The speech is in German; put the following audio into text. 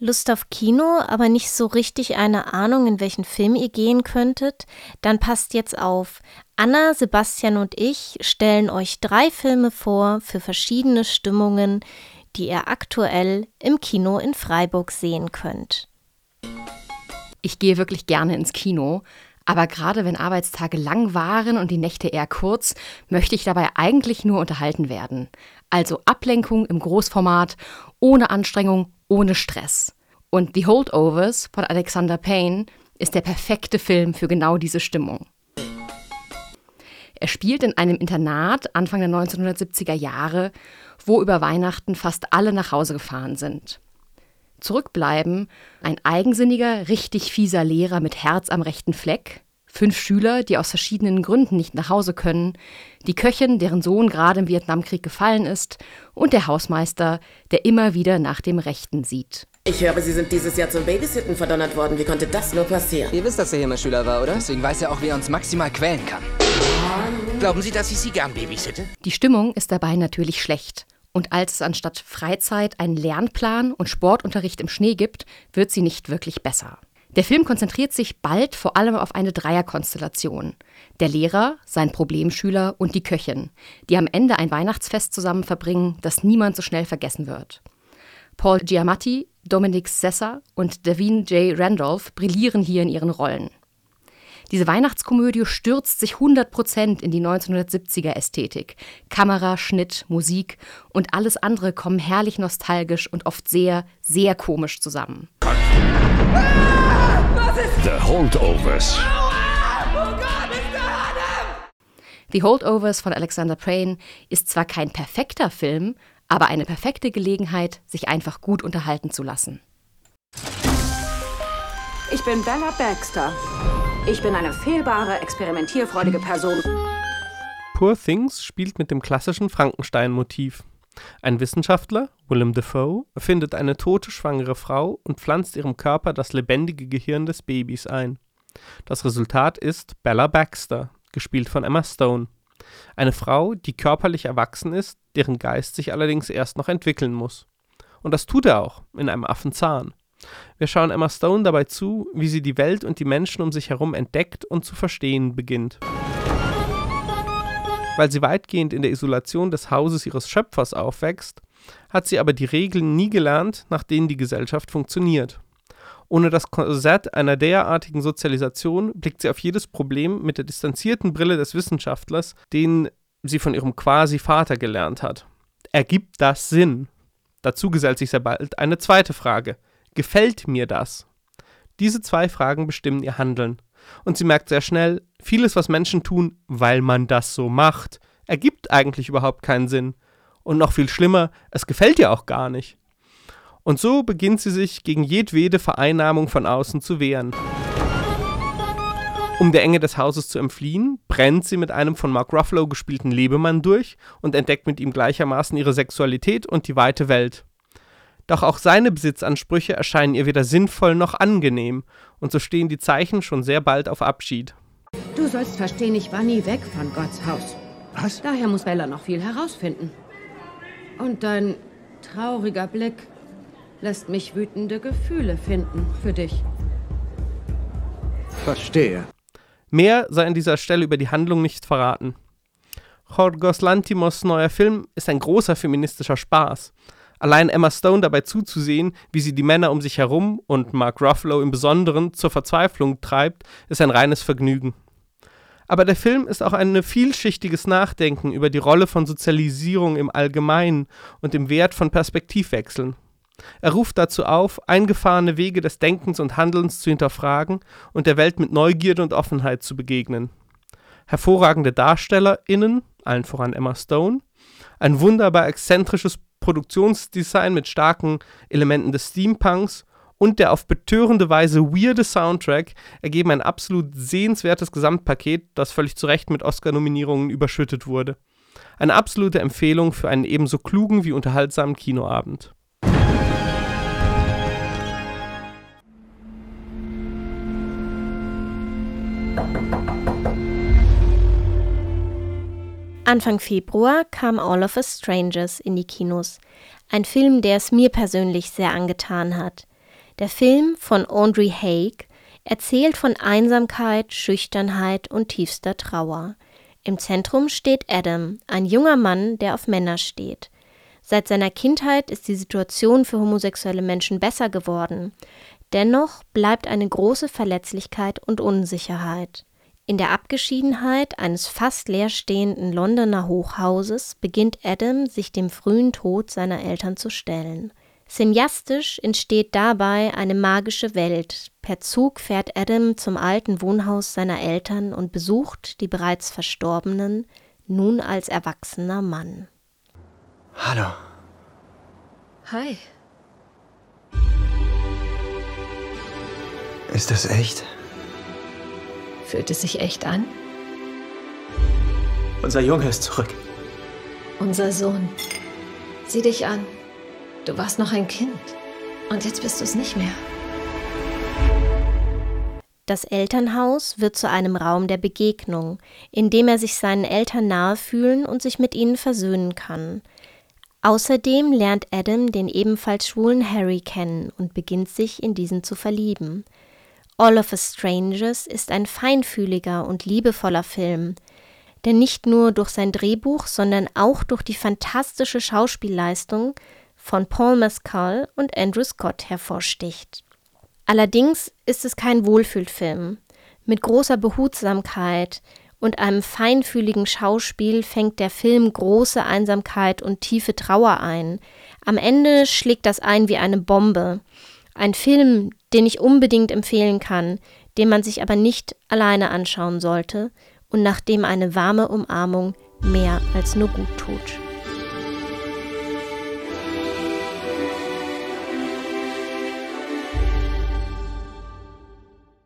Lust auf Kino, aber nicht so richtig eine Ahnung, in welchen Film ihr gehen könntet? Dann passt jetzt auf. Anna, Sebastian und ich stellen euch drei Filme vor für verschiedene Stimmungen, die ihr aktuell im Kino in Freiburg sehen könnt. Ich gehe wirklich gerne ins Kino, aber gerade wenn Arbeitstage lang waren und die Nächte eher kurz, möchte ich dabei eigentlich nur unterhalten werden. Also Ablenkung im Großformat, ohne Anstrengung, ohne Stress. Und The Holdovers von Alexander Payne ist der perfekte Film für genau diese Stimmung. Er spielt in einem Internat Anfang der 1970er Jahre, wo über Weihnachten fast alle nach Hause gefahren sind. Zurückbleiben ein eigensinniger, richtig fieser Lehrer mit Herz am rechten Fleck, fünf Schüler, die aus verschiedenen Gründen nicht nach Hause können, die Köchin, deren Sohn gerade im Vietnamkrieg gefallen ist, und der Hausmeister, der immer wieder nach dem Rechten sieht. Ich höre, Sie sind dieses Jahr zum Babysitten verdonnert worden. Wie konnte das nur passieren? Ihr wisst, dass er hier mal Schüler war, oder? Deswegen weiß er auch, wie er uns maximal quälen kann. Glauben Sie, dass ich Sie gern babysitte? Die Stimmung ist dabei natürlich schlecht. Und als es anstatt Freizeit einen Lernplan und Sportunterricht im Schnee gibt, wird sie nicht wirklich besser. Der Film konzentriert sich bald vor allem auf eine Dreierkonstellation. Der Lehrer, sein Problemschüler und die Köchin, die am Ende ein Weihnachtsfest zusammen verbringen, das niemand so schnell vergessen wird. Paul Giamatti, Dominic Sessa und Davine J. Randolph brillieren hier in ihren Rollen. Diese Weihnachtskomödie stürzt sich 100% in die 1970er Ästhetik. Kamera, Schnitt, Musik und alles andere kommen herrlich nostalgisch und oft sehr, sehr komisch zusammen. The Holdovers. The Holdovers von Alexander Payne ist zwar kein perfekter Film, aber eine perfekte Gelegenheit, sich einfach gut unterhalten zu lassen. Ich bin Bella Baxter. Ich bin eine fehlbare, experimentierfreudige Person. Poor Things spielt mit dem klassischen Frankenstein-Motiv. Ein Wissenschaftler, Willem Dafoe, findet eine tote schwangere Frau und pflanzt ihrem Körper das lebendige Gehirn des Babys ein. Das Resultat ist Bella Baxter, gespielt von Emma Stone. Eine Frau, die körperlich erwachsen ist, deren Geist sich allerdings erst noch entwickeln muss. Und das tut er auch, in einem Affenzahn. Wir schauen Emma Stone dabei zu, wie sie die Welt und die Menschen um sich herum entdeckt und zu verstehen beginnt. Weil sie weitgehend in der Isolation des Hauses ihres Schöpfers aufwächst, hat sie aber die Regeln nie gelernt, nach denen die Gesellschaft funktioniert. Ohne das Korsett einer derartigen Sozialisation blickt sie auf jedes Problem mit der distanzierten Brille des Wissenschaftlers, den sie von ihrem Quasi-Vater gelernt hat. Ergibt das Sinn? Dazu gesellt sich sehr bald eine zweite Frage. Gefällt mir das? Diese zwei Fragen bestimmen ihr Handeln und sie merkt sehr schnell, vieles, was Menschen tun, weil man das so macht, ergibt eigentlich überhaupt keinen Sinn. Und noch viel schlimmer, es gefällt ihr auch gar nicht. Und so beginnt sie sich gegen jedwede Vereinnahmung von außen zu wehren. Um der Enge des Hauses zu entfliehen, brennt sie mit einem von Mark Ruffalo gespielten Lebemann durch und entdeckt mit ihm gleichermaßen ihre Sexualität und die weite Welt. Doch auch seine Besitzansprüche erscheinen ihr weder sinnvoll noch angenehm, und so stehen die Zeichen schon sehr bald auf Abschied. Du sollst verstehen, ich war nie weg von Gotts Haus. Was? Daher muss Bella noch viel herausfinden. Und dein trauriger Blick lässt mich wütende Gefühle finden für dich. Verstehe. Mehr sei an dieser Stelle über die Handlung nicht verraten. Jorgos Lantimos neuer Film ist ein großer feministischer Spaß. Allein Emma Stone dabei zuzusehen, wie sie die Männer um sich herum und Mark Ruffalo im Besonderen zur Verzweiflung treibt, ist ein reines Vergnügen. Aber der Film ist auch ein vielschichtiges Nachdenken über die Rolle von Sozialisierung im Allgemeinen und dem Wert von Perspektivwechseln. Er ruft dazu auf, eingefahrene Wege des Denkens und Handelns zu hinterfragen und der Welt mit Neugierde und Offenheit zu begegnen. Hervorragende DarstellerInnen, allen voran Emma Stone, ein wunderbar exzentrisches Produktionsdesign mit starken Elementen des Steampunks und der auf betörende Weise weirde Soundtrack ergeben ein absolut sehenswertes Gesamtpaket, das völlig zu Recht mit Oscar-Nominierungen überschüttet wurde. Eine absolute Empfehlung für einen ebenso klugen wie unterhaltsamen Kinoabend. Anfang Februar kam All of Us Strangers in die Kinos. Ein Film, der es mir persönlich sehr angetan hat. Der Film von Andre Haig erzählt von Einsamkeit, Schüchternheit und tiefster Trauer. Im Zentrum steht Adam, ein junger Mann, der auf Männer steht. Seit seiner Kindheit ist die Situation für homosexuelle Menschen besser geworden. Dennoch bleibt eine große Verletzlichkeit und Unsicherheit. In der Abgeschiedenheit eines fast leerstehenden Londoner Hochhauses beginnt Adam, sich dem frühen Tod seiner Eltern zu stellen. Cineastisch entsteht dabei eine magische Welt. Per Zug fährt Adam zum alten Wohnhaus seiner Eltern und besucht die bereits Verstorbenen, nun als erwachsener Mann. Hallo. Hi. Ist das echt? Fühlt es sich echt an? Unser Junge ist zurück. Unser Sohn. Sieh dich an. Du warst noch ein Kind. Und jetzt bist du es nicht mehr. Das Elternhaus wird zu einem Raum der Begegnung, in dem er sich seinen Eltern nahe fühlen und sich mit ihnen versöhnen kann. Außerdem lernt Adam den ebenfalls schwulen Harry kennen und beginnt sich in diesen zu verlieben. All of Us Strangers ist ein feinfühliger und liebevoller Film, der nicht nur durch sein Drehbuch, sondern auch durch die fantastische Schauspielleistung von Paul Mescal und Andrew Scott hervorsticht. Allerdings ist es kein Wohlfühlfilm. Mit großer Behutsamkeit und einem feinfühligen Schauspiel fängt der Film große Einsamkeit und tiefe Trauer ein. Am Ende schlägt das ein wie eine Bombe. Ein Film, den ich unbedingt empfehlen kann, den man sich aber nicht alleine anschauen sollte und nach dem eine warme Umarmung mehr als nur gut tut.